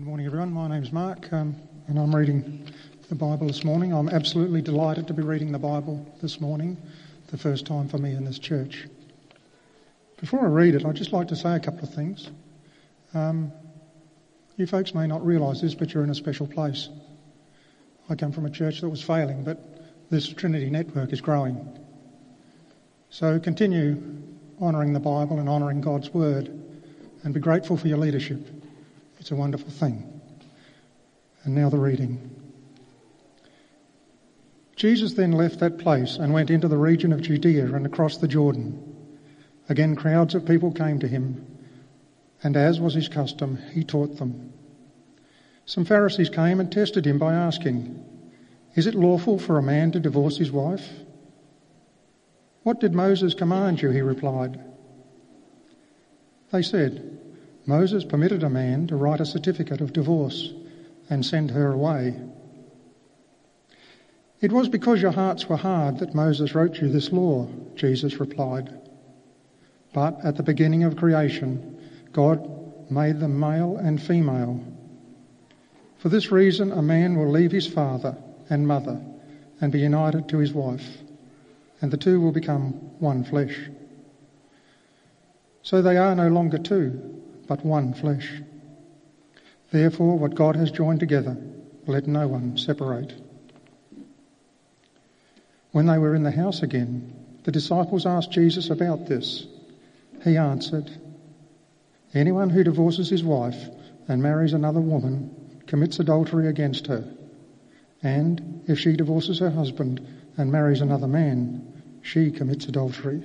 Good morning, everyone. My name's Mark, um, and I'm reading the Bible this morning. I'm absolutely delighted to be reading the Bible this morning, the first time for me in this church. Before I read it, I'd just like to say a couple of things. Um, you folks may not realise this, but you're in a special place. I come from a church that was failing, but this Trinity network is growing. So continue honouring the Bible and honouring God's Word and be grateful for your leadership. It's a wonderful thing. And now the reading. Jesus then left that place and went into the region of Judea and across the Jordan. Again, crowds of people came to him, and as was his custom, he taught them. Some Pharisees came and tested him by asking, Is it lawful for a man to divorce his wife? What did Moses command you? He replied. They said, Moses permitted a man to write a certificate of divorce and send her away. It was because your hearts were hard that Moses wrote you this law, Jesus replied. But at the beginning of creation, God made them male and female. For this reason, a man will leave his father and mother and be united to his wife, and the two will become one flesh. So they are no longer two but one flesh. Therefore, what God has joined together, let no one separate. When they were in the house again, the disciples asked Jesus about this. He answered, Anyone who divorces his wife and marries another woman commits adultery against her. And if she divorces her husband and marries another man, she commits adultery.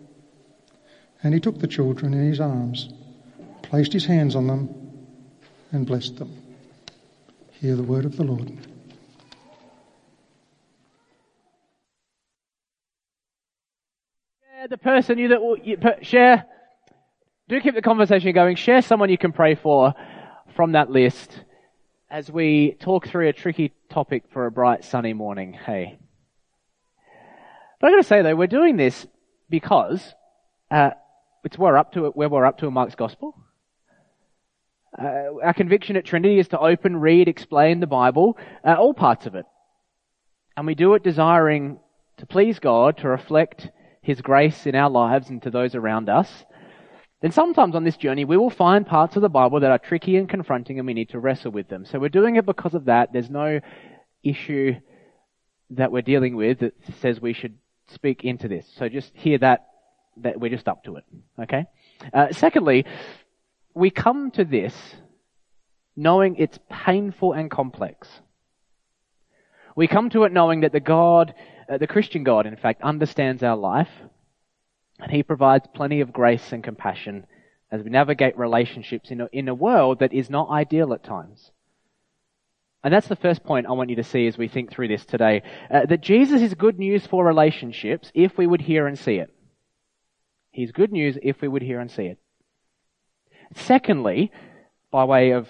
And he took the children in his arms, placed his hands on them, and blessed them. Hear the word of the Lord. Share the person you that will you, share. Do keep the conversation going. Share someone you can pray for from that list as we talk through a tricky topic for a bright sunny morning. Hey. But I gotta say though, we're doing this because uh, it's where we're up to where we're up to in Mark's Gospel. Uh, our conviction at Trinity is to open, read, explain the Bible, uh, all parts of it. And we do it desiring to please God, to reflect His grace in our lives and to those around us. Then sometimes on this journey we will find parts of the Bible that are tricky and confronting and we need to wrestle with them. So we're doing it because of that. There's no issue that we're dealing with that says we should speak into this. So just hear that that we're just up to it. Okay? Uh, secondly, we come to this knowing it's painful and complex. We come to it knowing that the God, uh, the Christian God, in fact, understands our life and He provides plenty of grace and compassion as we navigate relationships in a, in a world that is not ideal at times. And that's the first point I want you to see as we think through this today. Uh, that Jesus is good news for relationships if we would hear and see it. He's good news if we would hear and see it. Secondly, by way of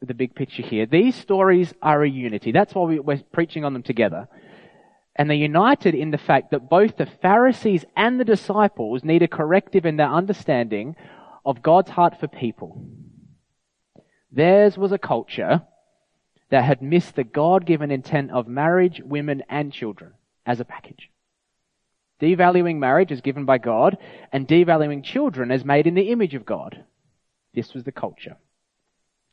the big picture here, these stories are a unity. That's why we're preaching on them together. And they're united in the fact that both the Pharisees and the disciples need a corrective in their understanding of God's heart for people. Theirs was a culture that had missed the God given intent of marriage, women, and children as a package. Devaluing marriage as given by God and devaluing children as made in the image of God. This was the culture.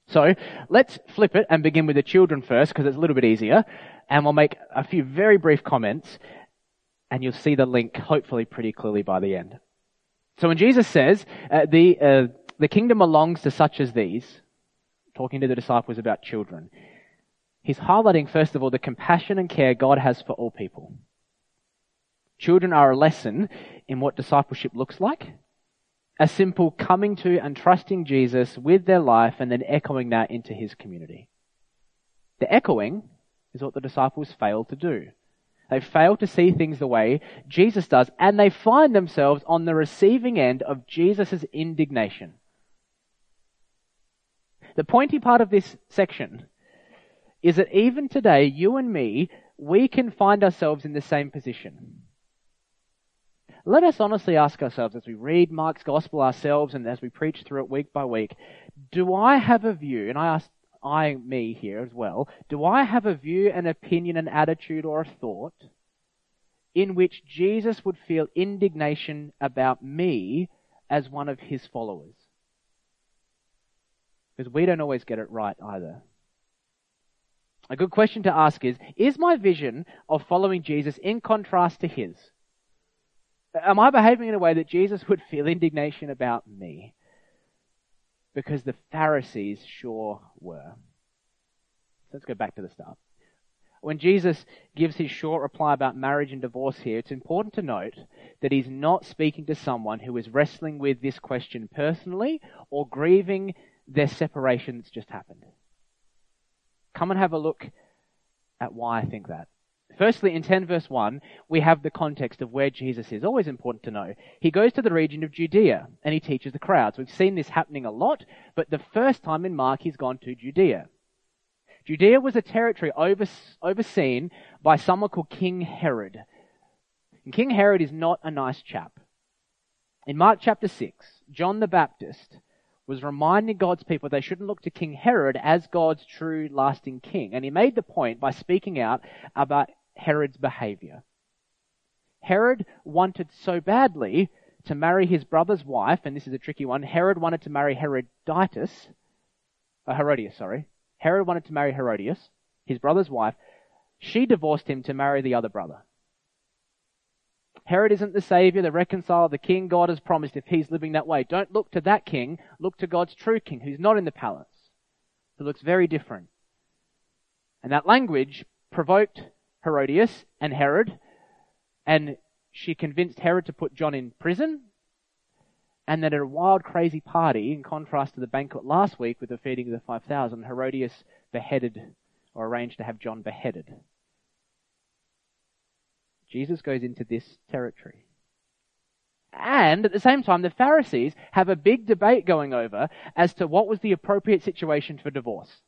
So let's flip it and begin with the children first because it's a little bit easier. And we'll make a few very brief comments and you'll see the link hopefully pretty clearly by the end. So when Jesus says uh, the uh, the kingdom belongs to such as these, talking to the disciples about children, he's highlighting first of all the compassion and care God has for all people. Children are a lesson in what discipleship looks like a simple coming to and trusting Jesus with their life and then echoing that into his community. The echoing is what the disciples fail to do. They fail to see things the way Jesus does, and they find themselves on the receiving end of Jesus' indignation. The pointy part of this section is that even today, you and me, we can find ourselves in the same position. Let us honestly ask ourselves as we read Mark's gospel ourselves and as we preach through it week by week, do I have a view, and I ask I, me here as well, do I have a view, an opinion, an attitude, or a thought in which Jesus would feel indignation about me as one of his followers? Because we don't always get it right either. A good question to ask is Is my vision of following Jesus in contrast to his? Am I behaving in a way that Jesus would feel indignation about me? Because the Pharisees sure were. Let's go back to the start. When Jesus gives his short reply about marriage and divorce here, it's important to note that he's not speaking to someone who is wrestling with this question personally or grieving their separation that's just happened. Come and have a look at why I think that. Firstly, in 10 verse 1, we have the context of where Jesus is. Always important to know. He goes to the region of Judea and he teaches the crowds. We've seen this happening a lot, but the first time in Mark he's gone to Judea. Judea was a territory overseen by someone called King Herod. And King Herod is not a nice chap. In Mark chapter 6, John the Baptist was reminding God's people they shouldn't look to King Herod as God's true lasting king. And he made the point by speaking out about Herod's behavior. Herod wanted so badly to marry his brother's wife, and this is a tricky one. Herod wanted to marry Herodias, uh, Herodias, sorry. Herod wanted to marry Herodias, his brother's wife. She divorced him to marry the other brother. Herod isn't the savior, the reconciler, the king God has promised if he's living that way. Don't look to that king, look to God's true king who's not in the palace, who looks very different. And that language provoked Herodias and Herod, and she convinced Herod to put John in prison, and then at a wild, crazy party, in contrast to the banquet last week with the feeding of the 5,000, Herodias beheaded or arranged to have John beheaded. Jesus goes into this territory. And at the same time, the Pharisees have a big debate going over as to what was the appropriate situation for divorce.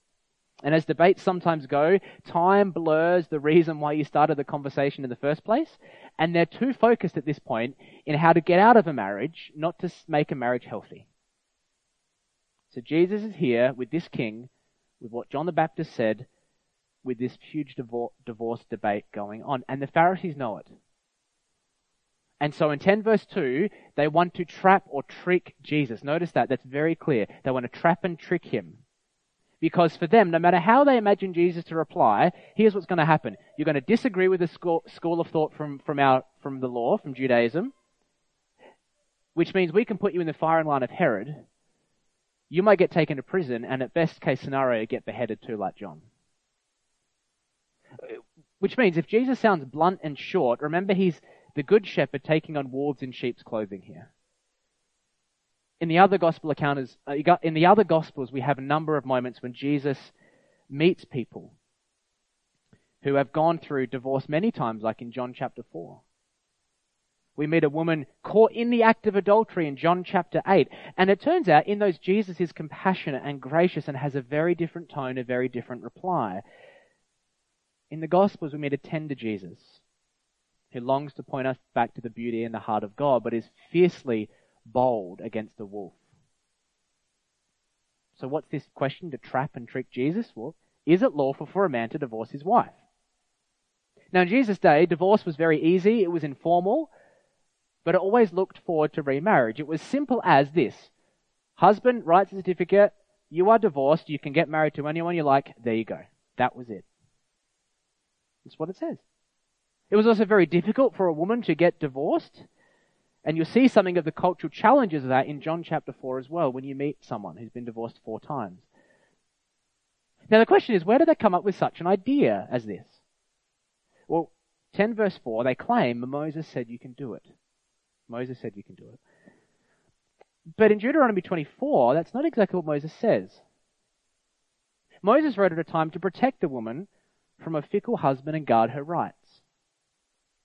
And as debates sometimes go, time blurs the reason why you started the conversation in the first place. And they're too focused at this point in how to get out of a marriage, not to make a marriage healthy. So Jesus is here with this king, with what John the Baptist said, with this huge divorce debate going on. And the Pharisees know it. And so in 10 verse 2, they want to trap or trick Jesus. Notice that. That's very clear. They want to trap and trick him. Because for them, no matter how they imagine Jesus to reply, here's what's going to happen. You're going to disagree with the school, school of thought from, from, our, from the law, from Judaism, which means we can put you in the firing line of Herod. You might get taken to prison, and at best case scenario, get beheaded too, like John. Which means if Jesus sounds blunt and short, remember he's the good shepherd taking on wolves in sheep's clothing here in the other gospel accounts, uh, in the other gospels, we have a number of moments when Jesus meets people who have gone through divorce many times, like in John chapter 4. We meet a woman caught in the act of adultery in John chapter 8. And it turns out in those Jesus is compassionate and gracious and has a very different tone, a very different reply. In the Gospels, we meet a tender Jesus who longs to point us back to the beauty and the heart of God, but is fiercely bold against the wolf. So what's this question to trap and trick Jesus? Well, is it lawful for a man to divorce his wife? Now in Jesus' day, divorce was very easy, it was informal, but it always looked forward to remarriage. It was simple as this. Husband writes a certificate, you are divorced, you can get married to anyone you like, there you go. That was it. That's what it says. It was also very difficult for a woman to get divorced. And you'll see something of the cultural challenges of that in John chapter 4 as well when you meet someone who's been divorced four times. Now the question is, where did they come up with such an idea as this? Well, 10 verse 4, they claim Moses said you can do it. Moses said you can do it. But in Deuteronomy 24, that's not exactly what Moses says. Moses wrote at a time to protect the woman from a fickle husband and guard her rights.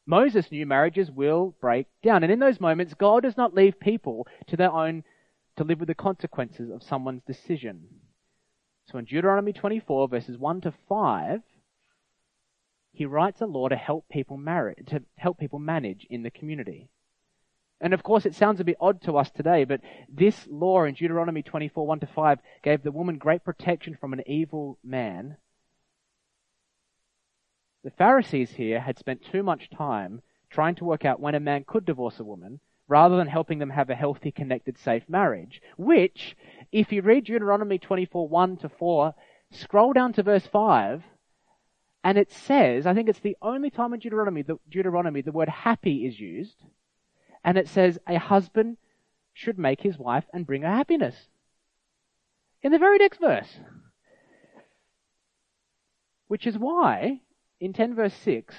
Moses knew marriages will break down, and in those moments, God does not leave people to their own to live with the consequences of someone's decision. So in Deuteronomy 24, verses 1 to 5, he writes a law to help people marry, to help people manage in the community. And of course, it sounds a bit odd to us today, but this law in Deuteronomy 24, 1 to 5 gave the woman great protection from an evil man. The Pharisees here had spent too much time trying to work out when a man could divorce a woman rather than helping them have a healthy, connected, safe marriage. Which, if you read Deuteronomy 24, 1 to 4, scroll down to verse 5, and it says, I think it's the only time in Deuteronomy, the, Deuteronomy, the word happy is used and it says a husband should make his wife and bring her happiness. In the very next verse. Which is why, in 10 verse 6,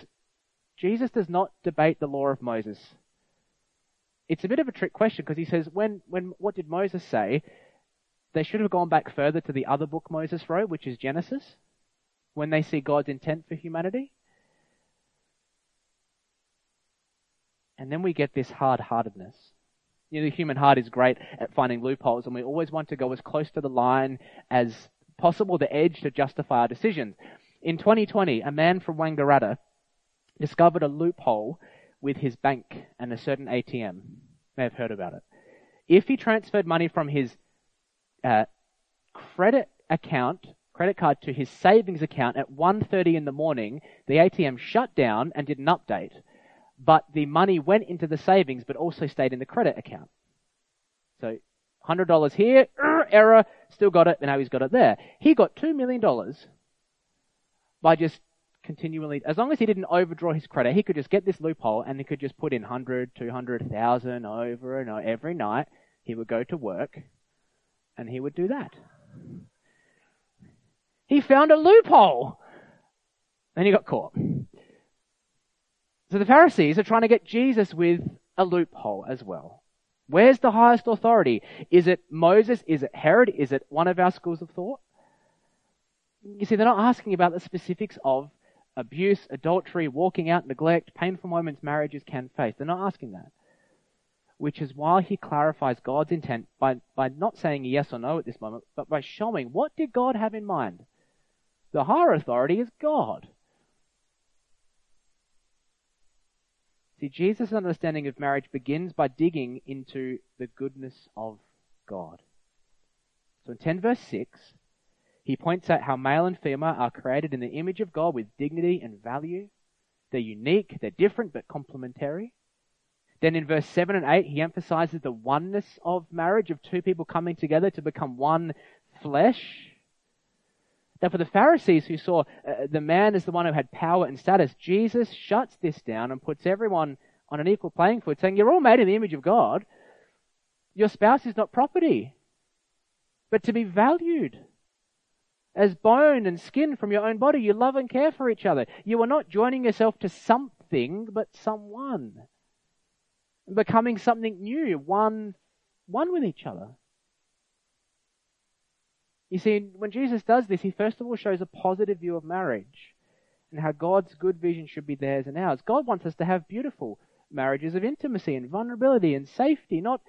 Jesus does not debate the law of Moses. It's a bit of a trick question because he says, when, when, what did Moses say? They should have gone back further to the other book Moses wrote, which is Genesis, when they see God's intent for humanity. And then we get this hard heartedness. You know, the human heart is great at finding loopholes, and we always want to go as close to the line as possible, the edge to justify our decisions. In 2020, a man from Wangaratta discovered a loophole with his bank and a certain ATM. You may have heard about it. If he transferred money from his uh, credit account, credit card to his savings account at 1:30 in the morning, the ATM shut down and didn't update but the money went into the savings but also stayed in the credit account. So $100 here, error, still got it, and now he's got it there. He got $2 million by just continually, as long as he didn't overdraw his credit, he could just get this loophole and he could just put in 100, 200, 1000 over and over every night. He would go to work and he would do that. He found a loophole and he got caught. So the Pharisees are trying to get Jesus with a loophole as well. Where's the highest authority? Is it Moses? Is it Herod? Is it one of our schools of thought? You see, they're not asking about the specifics of abuse, adultery, walking out, neglect, painful moments marriages can face. They're not asking that. Which is why he clarifies God's intent by, by not saying yes or no at this moment, but by showing what did God have in mind. The higher authority is God. See, Jesus' understanding of marriage begins by digging into the goodness of God. So in 10 verse 6, he points out how male and female are created in the image of God with dignity and value. They're unique, they're different but complementary. Then in verse 7 and 8, he emphasizes the oneness of marriage, of two people coming together to become one flesh. Now, for the Pharisees who saw uh, the man as the one who had power and status, Jesus shuts this down and puts everyone on an equal playing field, saying, You're all made in the image of God. Your spouse is not property, but to be valued. As bone and skin from your own body, you love and care for each other. You are not joining yourself to something, but someone. Becoming something new, one, one with each other. You see, when Jesus does this, he first of all shows a positive view of marriage and how God's good vision should be theirs and ours. God wants us to have beautiful marriages of intimacy and vulnerability and safety, not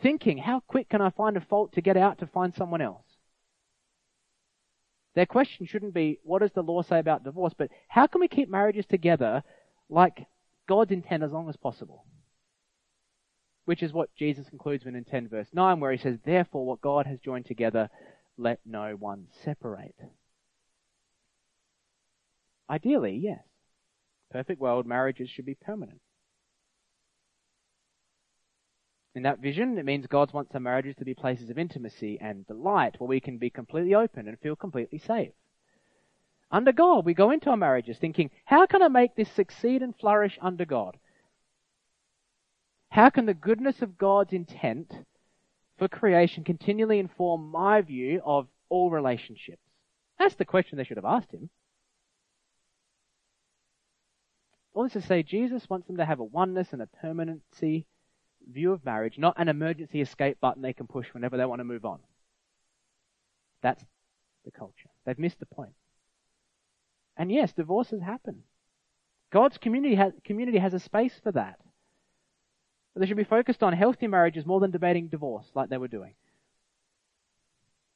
thinking, how quick can I find a fault to get out to find someone else? Their question shouldn't be, what does the law say about divorce? But how can we keep marriages together like God's intent as long as possible? Which is what Jesus concludes when in 10 verse 9, where he says, Therefore, what God has joined together, let no one separate. Ideally, yes. Perfect world, marriages should be permanent. In that vision, it means God wants our marriages to be places of intimacy and delight where we can be completely open and feel completely safe. Under God, we go into our marriages thinking, how can I make this succeed and flourish under God? How can the goodness of God's intent for creation continually inform my view of all relationships? That's the question they should have asked him. All this to say, Jesus wants them to have a oneness and a permanency view of marriage, not an emergency escape button they can push whenever they want to move on. That's the culture. They've missed the point. And yes, divorces happen. God's community has, community has a space for that. But they should be focused on healthy marriages more than debating divorce like they were doing.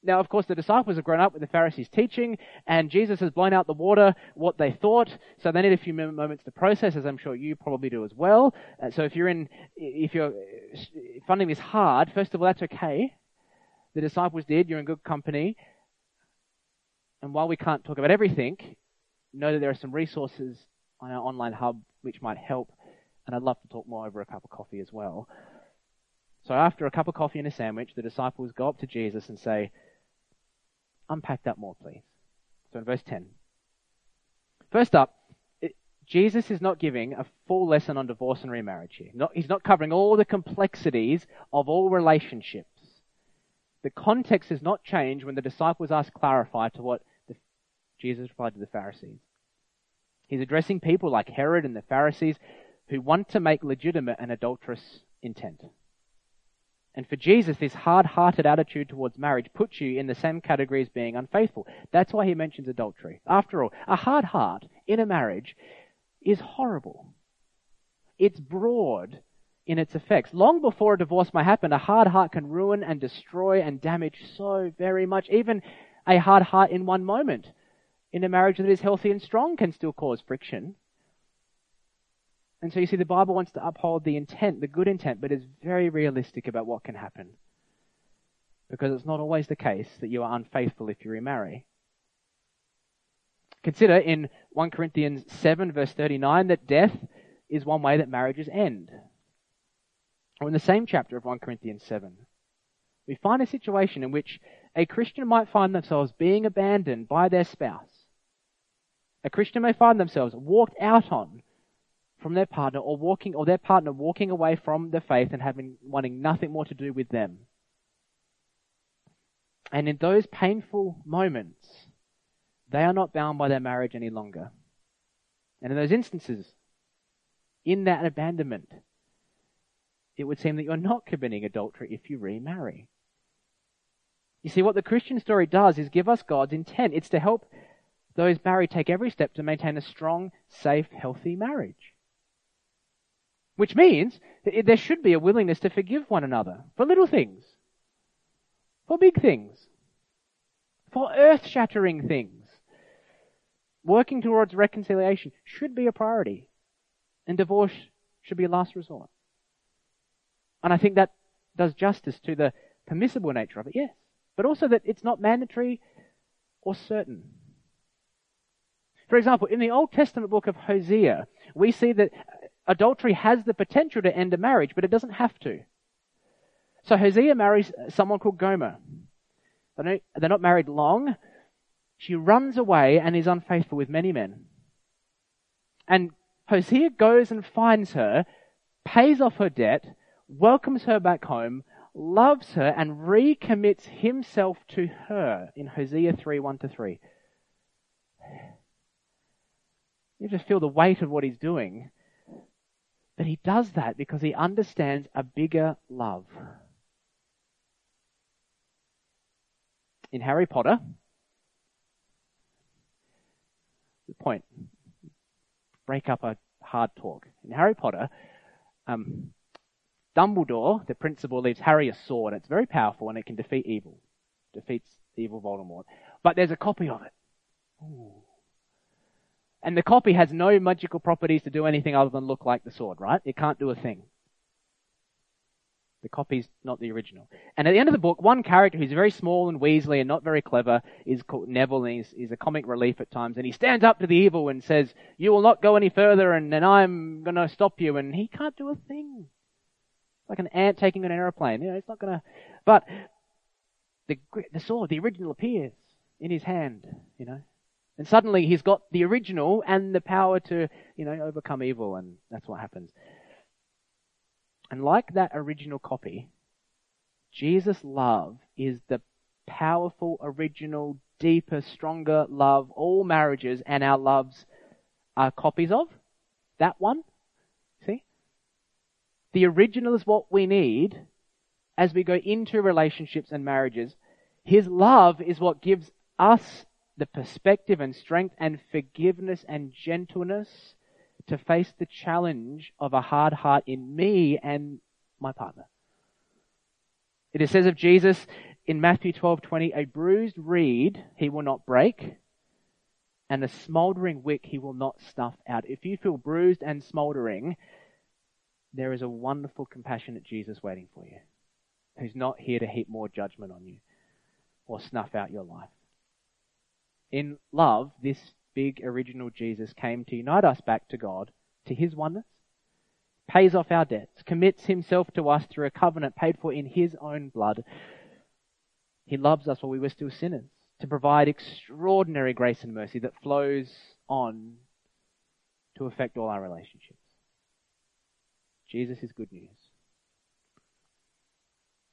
Now, of course, the disciples have grown up with the Pharisees' teaching, and Jesus has blown out the water what they thought. So they need a few moments to process, as I'm sure you probably do as well. Uh, so if you're in, if you're finding this hard, first of all, that's okay. The disciples did. You're in good company. And while we can't talk about everything, know that there are some resources on our online hub which might help. And I'd love to talk more over a cup of coffee as well. So after a cup of coffee and a sandwich, the disciples go up to Jesus and say, unpack that more, please. So in verse 10. First up, it, Jesus is not giving a full lesson on divorce and remarriage here. Not, he's not covering all the complexities of all relationships. The context has not changed when the disciples ask clarify to what the, Jesus replied to the Pharisees. He's addressing people like Herod and the Pharisees who want to make legitimate an adulterous intent. And for Jesus, this hard hearted attitude towards marriage puts you in the same category as being unfaithful. That's why he mentions adultery. After all, a hard heart in a marriage is horrible. It's broad in its effects. Long before a divorce may happen, a hard heart can ruin and destroy and damage so very much. Even a hard heart in one moment in a marriage that is healthy and strong can still cause friction. And so you see, the Bible wants to uphold the intent, the good intent, but is very realistic about what can happen. Because it's not always the case that you are unfaithful if you remarry. Consider in 1 Corinthians 7 verse 39 that death is one way that marriages end. Or in the same chapter of 1 Corinthians 7, we find a situation in which a Christian might find themselves being abandoned by their spouse. A Christian may find themselves walked out on from their partner or walking or their partner walking away from the faith and having wanting nothing more to do with them. And in those painful moments, they are not bound by their marriage any longer. And in those instances, in that abandonment, it would seem that you're not committing adultery if you remarry. You see, what the Christian story does is give us God's intent. It's to help those married take every step to maintain a strong, safe, healthy marriage. Which means there should be a willingness to forgive one another for little things, for big things, for earth shattering things. Working towards reconciliation should be a priority, and divorce should be a last resort. And I think that does justice to the permissible nature of it, yes, but also that it's not mandatory or certain. For example, in the Old Testament book of Hosea, we see that adultery has the potential to end a marriage, but it doesn't have to. So Hosea marries someone called Gomer. They're not married long. She runs away and is unfaithful with many men. And Hosea goes and finds her, pays off her debt, welcomes her back home, loves her, and recommits himself to her in Hosea 3 1 to 3. You just feel the weight of what he's doing. But he does that because he understands a bigger love. In Harry Potter, the point, break up a hard talk. In Harry Potter, um, Dumbledore, the principal, leaves Harry a sword. It's very powerful and it can defeat evil. Defeats evil Voldemort. But there's a copy of it. Ooh. And the copy has no magical properties to do anything other than look like the sword, right? It can't do a thing. The copy's not the original. And at the end of the book, one character who's very small and weaselly and not very clever is called Neville, and he's, he's a comic relief at times. And he stands up to the evil and says, "You will not go any further, and, and I'm going to stop you." And he can't do a thing. Like an ant taking an aeroplane. You know, it's not going to. But the the sword, the original, appears in his hand. You know, and suddenly he's got the original and the power to, you know, overcome evil, and that's what happens. And like that original copy, Jesus' love is the powerful, original, deeper, stronger love all marriages and our loves are copies of. That one. See? The original is what we need as we go into relationships and marriages. His love is what gives us the perspective and strength and forgiveness and gentleness to face the challenge of a hard heart in me and my partner. It says of Jesus in Matthew 12:20, a bruised reed he will not break, and a smoldering wick he will not snuff out. If you feel bruised and smoldering, there is a wonderful, compassionate Jesus waiting for you, who's not here to heap more judgment on you or snuff out your life. In love, this big original Jesus came to unite us back to God, to his oneness, pays off our debts, commits himself to us through a covenant paid for in his own blood. He loves us while we were still sinners to provide extraordinary grace and mercy that flows on to affect all our relationships. Jesus is good news.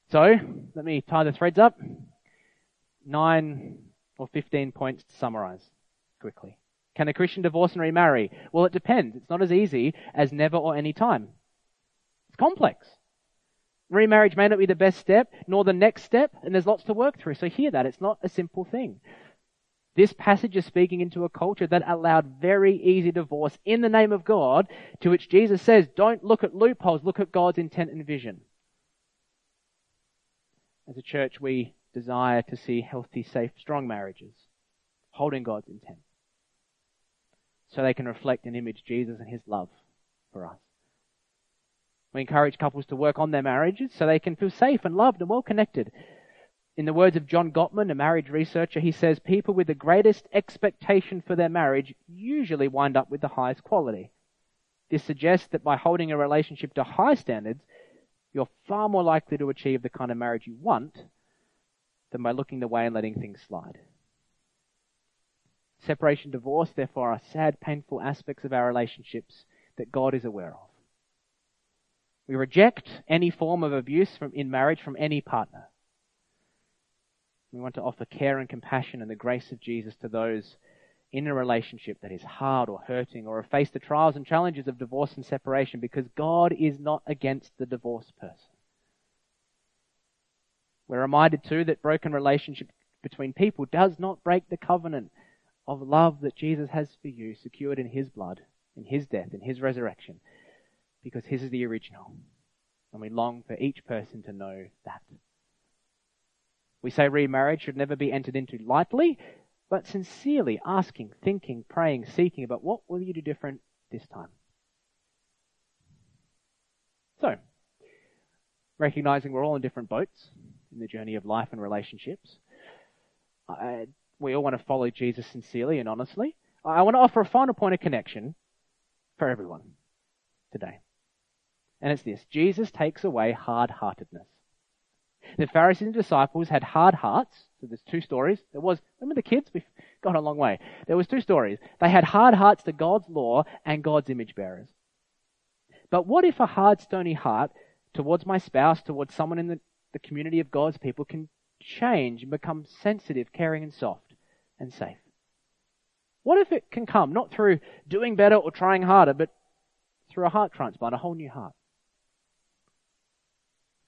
So, let me tie the threads up. Nine or 15 points to summarize quickly. Can a Christian divorce and remarry? Well, it depends. It's not as easy as never or any time. It's complex. Remarriage may not be the best step, nor the next step, and there's lots to work through. So hear that. It's not a simple thing. This passage is speaking into a culture that allowed very easy divorce in the name of God, to which Jesus says, don't look at loopholes, look at God's intent and vision. As a church, we desire to see healthy, safe, strong marriages, holding God's intent, so they can reflect and image Jesus and His love for us. We encourage couples to work on their marriages so they can feel safe and loved and well connected. In the words of John Gottman, a marriage researcher, he says people with the greatest expectation for their marriage usually wind up with the highest quality. This suggests that by holding a relationship to high standards, you're far more likely to achieve the kind of marriage you want than by looking the way and letting things slide. Separation, divorce, therefore, are sad, painful aspects of our relationships that God is aware of. We reject any form of abuse from, in marriage from any partner. We want to offer care and compassion and the grace of Jesus to those in a relationship that is hard or hurting or have faced the trials and challenges of divorce and separation because God is not against the divorced person. We're reminded too that broken relationship between people does not break the covenant of love that Jesus has for you, secured in His blood, in His death, in His resurrection, because His is the original. And we long for each person to know that. We say remarriage should never be entered into lightly, but sincerely asking, thinking, praying, seeking about what will you do different this time. So, recognizing we're all in different boats, in the journey of life and relationships. I, we all want to follow Jesus sincerely and honestly. I want to offer a final point of connection for everyone today. And it's this Jesus takes away hard heartedness. The Pharisees and disciples had hard hearts. So there's two stories. There was, remember the kids? We've gone a long way. There was two stories. They had hard hearts to God's law and God's image bearers. But what if a hard, stony heart towards my spouse, towards someone in the the community of God's people can change and become sensitive, caring, and soft and safe? What if it can come not through doing better or trying harder, but through a heart transplant, a whole new heart?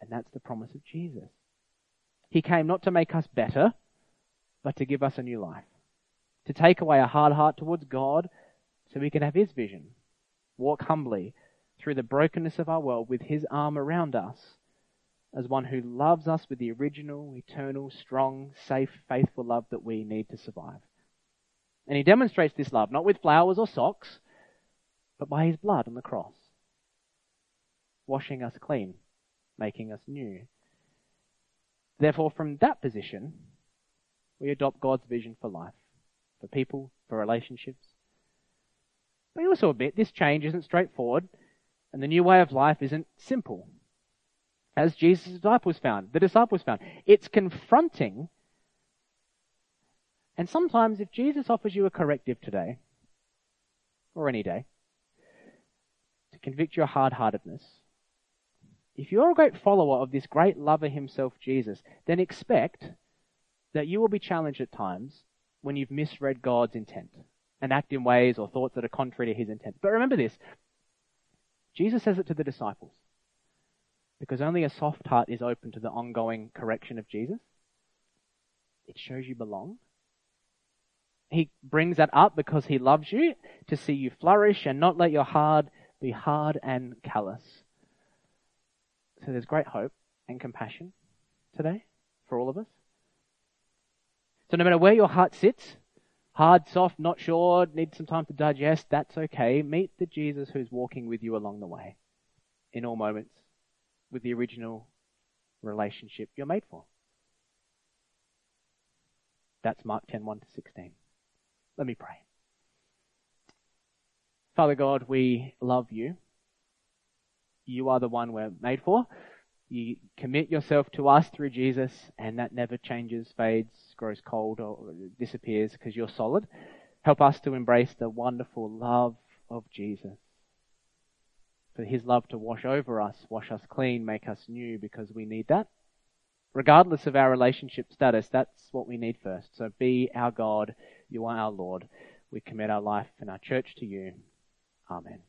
And that's the promise of Jesus. He came not to make us better, but to give us a new life. To take away a hard heart towards God so we can have His vision. Walk humbly through the brokenness of our world with His arm around us as one who loves us with the original, eternal, strong, safe, faithful love that we need to survive. And he demonstrates this love not with flowers or socks, but by his blood on the cross, washing us clean, making us new. Therefore, from that position, we adopt God's vision for life, for people, for relationships. But we also admit this change isn't straightforward, and the new way of life isn't simple as Jesus' disciples found, the disciples found. It's confronting. And sometimes if Jesus offers you a corrective today, or any day, to convict your hard-heartedness, if you're a great follower of this great lover himself, Jesus, then expect that you will be challenged at times when you've misread God's intent and act in ways or thoughts that are contrary to his intent. But remember this. Jesus says it to the disciples. Because only a soft heart is open to the ongoing correction of Jesus. It shows you belong. He brings that up because he loves you to see you flourish and not let your heart be hard and callous. So there's great hope and compassion today for all of us. So no matter where your heart sits, hard, soft, not sure, need some time to digest, that's okay. Meet the Jesus who's walking with you along the way in all moments with the original relationship you're made for. That's Mark 10, 1 to 16. Let me pray. Father God, we love you. You are the one we're made for. You commit yourself to us through Jesus, and that never changes, fades, grows cold, or disappears because you're solid. Help us to embrace the wonderful love of Jesus. For his love to wash over us, wash us clean, make us new, because we need that. Regardless of our relationship status, that's what we need first. So be our God, you are our Lord. We commit our life and our church to you. Amen.